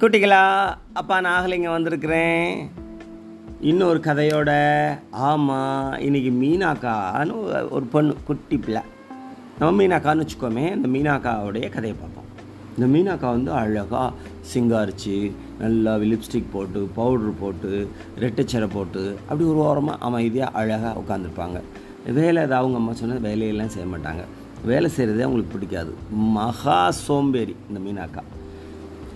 குட்டிகளா அப்பா நாகலிங்க வந்திருக்கிறேன். இன்னொரு கதையோட ஆமாம் இன்றைக்கி மீனாக்கான்னு ஒரு பொண்ணு குட்டி பிள்ளை. நம்ம மீனாக்கான்னு வச்சுக்கோமே இந்த மீனாக்காவுடைய கதையை பார்ப்போம். இந்த மீனாக்கா வந்து அழகாக சிங்காரிச்சு நல்லா லிப்ஸ்டிக் போட்டு பவுட்ரு போட்டு ரெட்டைச்சரை போட்டு அப்படி ஒரு ஓரமாக அமைதியாக அழகாக உட்காந்துருப்பாங்க வேலை ஏதாவது அவங்க அம்மா சொன்னால் வேலையெல்லாம் செய்ய மாட்டாங்க. வேலை செய்கிறதே அவங்களுக்கு பிடிக்காது. மகா சோம்பேறி இந்த மீனாக்கா.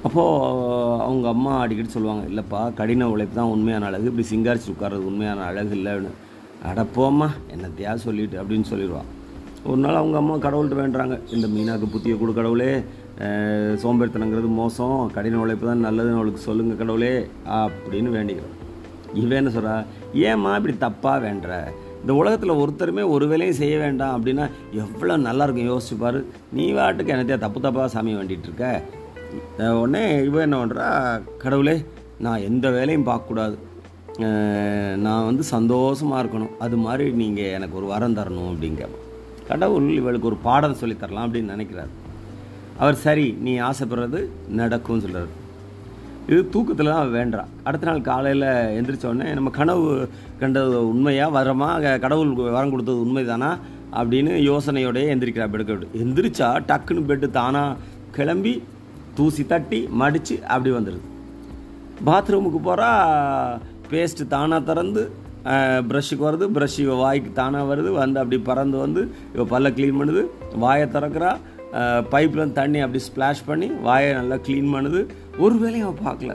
அப்போது அவங்க அம்மா அடிக்கடி சொல்லுவாங்க இல்லைப்பா கடின உழைப்பு தான் உண்மையான அழகு. இப்படி சிங்காரிச்சு உட்கார்றது உண்மையான அழகு இல்லைன்னு. அடப்போம்மா என்னத்தையா சொல்லிட்டு? அப்படின்னு சொல்லிடுவான் ஒரு நாள் அவங்க அம்மா கடவுள்கிட்ட வேண்டுறாங்க இந்த மீனாக்கு புத்திய கொடு கடவுளே. சோம்பேறித்தனங்கிறது மோசம். கடின உழைப்பு தான் நல்லதுன்னு அவளுக்கு சொல்லுங்கள் கடவுளே அப்படின்னு வேண்டிக்கிறோம் இவன் என்ன சொல்கிறா ஏம்மா இப்படி தப்பாக வேண்டுற இந்த உலகத்தில் ஒருத்தருமே ஒரு வேலையும் செய்ய வேண்டாம் அப்படின்னா எவ்வளோ நல்லாயிருக்கும் யோசிச்சுப்பார் யோசிச்சு நீ வாட்டுக்கு என்னத்தையா தப்பு தப்பாக சாமி வேண்டிகிட்டு இருக்க? உடனே இவன் என்ன பண்ணுறா கடவுளே நான் எந்த வேலையும் பார்க்கக்கூடாது. நான் வந்து சந்தோஷமாக இருக்கணும். அது மாதிரி நீங்கள் எனக்கு ஒரு வரம் தரணும் அப்படிங்க கடவுள் இவளுக்கு ஒரு பாடம் சொல்லித் தரலாம் அப்படின்னு நினைக்கிறார். அவர் சரி நீ ஆசைப்படுறது நடக்கும்னு சொல்கிறார் இது தூக்கத்தில் தான் வேண்டாம் அடுத்த நாள் காலையில் எந்திரிச்சோடனே நம்ம கனவு கண்டது உண்மையாக வரமா? கடவுள் வரம் கொடுத்தது உண்மை தானா அப்படின்னு யோசனையோடய எந்திரிக்கிறா பெடுக்க எந்திரிச்சா டக்குன்னு பெட்டு தானாக கிளம்பி தூசி தட்டி மடித்து அப்படி வந்துடுது பாத்ரூமுக்கு போகிறா பேஸ்ட்டு தானாக திறந்து ப்ரஷ்ஷுக்கு வருது ப்ரஷ் இவள் வாய்க்கு தானாக வருது வந்து அப்படி பறந்து வந்து இவள் பல்ல க்ளீன் பண்ணுது. வாயை திறக்கிறா பைப்பில் தண்ணி அப்படி ஸ்ப்ளாஷ் பண்ணி வாயை நல்லா க்ளீன் பண்ணுது. ஒரு வேலையும் அவள் பார்க்கல.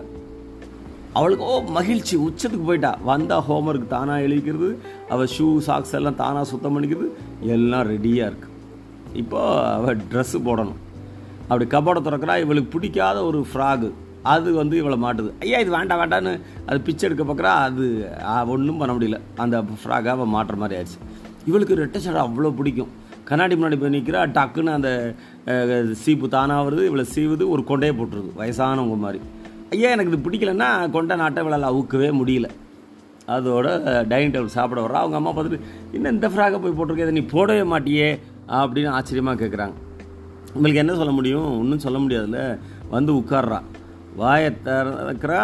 அவளுக்கு ஓ மகிழ்ச்சி உச்சத்துக்கு போயிட்டா. வந்தால் ஹோம்ஒர்க் தானாக எழுதிக்கிறது அவள் ஷூ சாக்ஸ் எல்லாம் தானாக சுத்தம் பண்ணிக்கிறது எல்லாம் ரெடியாக இருக்குது இப்போ அவள் ட்ரெஸ்ஸு போடணும். அப்படி கபோர்டை திறக்கிறா இவளுக்கு பிடிக்காத ஒரு ஃப்ராகு அது வந்து இவளை மாட்டுது. ஐயா இது வேண்டாம் வேண்டான்னு அது பிச்சை எடுக்க பார்க்குறா அது ஒன்றும் பண்ண முடியல. அந்த ஃப்ராகை அவள் மாட்டுற மாதிரி ஆச்சு இவளுக்கு ரெட்டை சடை அவ்வளோ பிடிக்கும். கண்ணாடி முன்னாடி போய் நிற்கிறா டக்குன்னு அந்த சீப்பு தானாக வருது இவளை சீவுது ஒரு கொண்டையை போட்டுருது வயசானவங்க மாதிரி. ஐயா எனக்கு இது பிடிக்கலன்னா கொண்டை நாட்டை இவளால் அவுக்கவே முடியல. அதோட டைனிங் டேபிள் சாப்பிட வர்றா. அவங்க அம்மா பார்த்துட்டு இன்னும் இந்த ஃப்ராகை போய் போட்டிருக்கேன் இதை நீ போடவே மாட்டியே? அப்படின்னு ஆச்சரியமாக கேட்குறாங்க உங்களுக்கு என்ன சொல்ல முடியும்? ஒன்றும் சொல்ல முடியாதுல்ல. வந்து உட்கார்றா. வாயை திறக்கிறா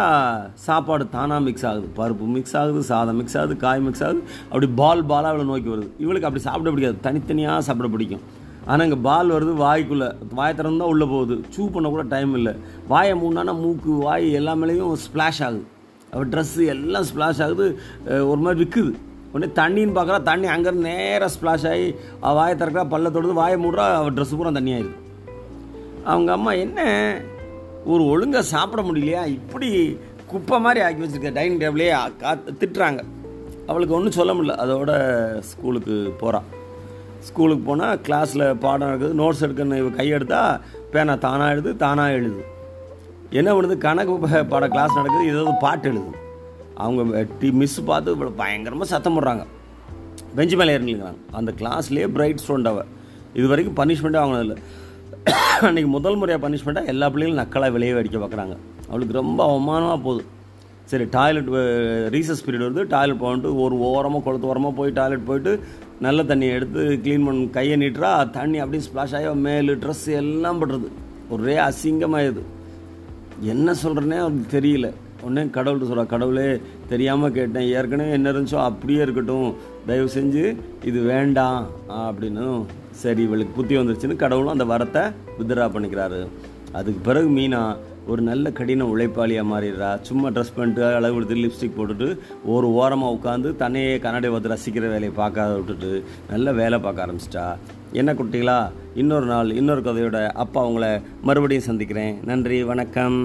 சாப்பாடு தானாக மிக்ஸ் ஆகுது. பருப்பு மிக்ஸ் ஆகுது சாதம் மிக்ஸ் ஆகுது காய் மிக்ஸ் ஆகுது. அப்படி பால் பாலாக அவளை நோக்கி வருது. இவளுக்கு அப்படி சாப்பிட பிடிக்காது. தனித்தனியாக சாப்பிட பிடிக்கும். ஆனால் இங்கே பால் வருது வாய்க்குள்ளே. வாயை திறந்து தான் உள்ளே போகுது. சூ பண்ண கூட டைம் இல்லை. வாயை மூணானா மூக்கு வாய் எல்லா மேலேயும் ஸ்ப்ளாஷ் ஆகுது. அவள் ட்ரெஸ்ஸு எல்லாம் ஸ்ப்ளாஷ் ஆகுது. ஒரு மாதிரி விற்குது உடனே தண்ணின்னு பார்க்குறா தண்ணி அங்கேருந்து நேராக ஸ்ப்ளாஷ் ஆகி அவள் வாயை திறக்கிறா பல்ல தொடுது வாயை மூடுறா அவள் ட்ரெஸ்ஸு பூரா தண்ணி ஆயிடுது அவங்க அம்மா என்ன? ஒரு ஒழுங்காக சாப்பிட முடியலையா? இப்படி குப்பை மாதிரி ஆக்கி வச்சுருக்க டைனிங் டேபிளே கா திட்டுறாங்க. அவளுக்கு ஒன்றும் சொல்ல முடியல. அதோட ஸ்கூலுக்கு போகிறான் ஸ்கூலுக்கு போனால் கிளாஸில் பாடம் இருக்குது நோட்ஸ் எடுக்கணும் இவ கையெடுத்தா பேனா தானாக எழுது தானாக எழுது. என்ன பண்ணுது? கணக்கு பாட கிளாஸ் நடக்குது ஏதாவது பாட்டு எழுது. அவங்க டி மிஸ் பார்த்து இவ்வளோ பயங்கரமாக சத்தம் போடுறாங்க. பெஞ்சு மேலே இறங்கிக்கிறாங்க அந்த கிளாஸ்லேயே பிரைட் ஸ்டூடெண்ட் அவள் இது வரைக்கும் பனிஷ்மெண்ட்டே வாங்கினதில்லை அன்றைக்கி முதல் முறையாக பனிஷ்மெண்ட்டாக எல்லா பிள்ளைகளும் நக்கலாக வெளியே அடிக்க பார்க்குறாங்க அவளுக்கு ரொம்ப அவமானமாக போகுது. சரி டாய்லெட் ரீசஸ் பீரியட் வருது. டாய்லெட் போகணுட்டு ஒரு ஓரமாக குளத்து ஓரமாக போய் டாய்லெட் போயிட்டு நல்ல தண்ணியை எடுத்து க்ளீன் பண்ண கையை நீட்டுறா தண்ணி அப்படியே ஸ்ப்ளாஷ் ஆகி மேலு ட்ரெஸ் எல்லாம் படுறது ஒரே அசிங்கமாயிடுது. என்ன சொல்கிறேனே அவருக்கு தெரியல. உடனே கடவுள்கிட்ட சொல்கிறா கடவுளே தெரியாமல் கேட்டேன். ஏற்கனவே என்ன இருந்துச்சோ அப்படியே இருக்கட்டும். தயவு செஞ்சு இது வேண்டாம் அப்படின்னு சரி இவளுக்கு புத்தி வந்துருச்சுன்னு கடவுளும் அந்த வரத்தை வித்ரா பண்ணிக்கிறாரு. அதுக்கு பிறகு மீனா ஒரு நல்ல கடின உழைப்பாளியாக மாறிடுறா. சும்மா ட்ரெஸ் பண்ணிட்டு அளவு எடுத்து லிப்ஸ்டிக் போட்டுட்டு ஒரு ஓரமாக உட்காந்து தன்னையே கண்ணாடி பார்த்து ரசிக்கிற வேலையை பார்க்காத விட்டுட்டு நல்ல வேலை பார்க்க ஆரம்பிச்சிட்டா. என்ன குட்டிகளா இன்னொரு நாள் இன்னொரு கதையோட அப்பா உங்களை மறுபடியும் சந்திக்கிறேன். நன்றி வணக்கம்.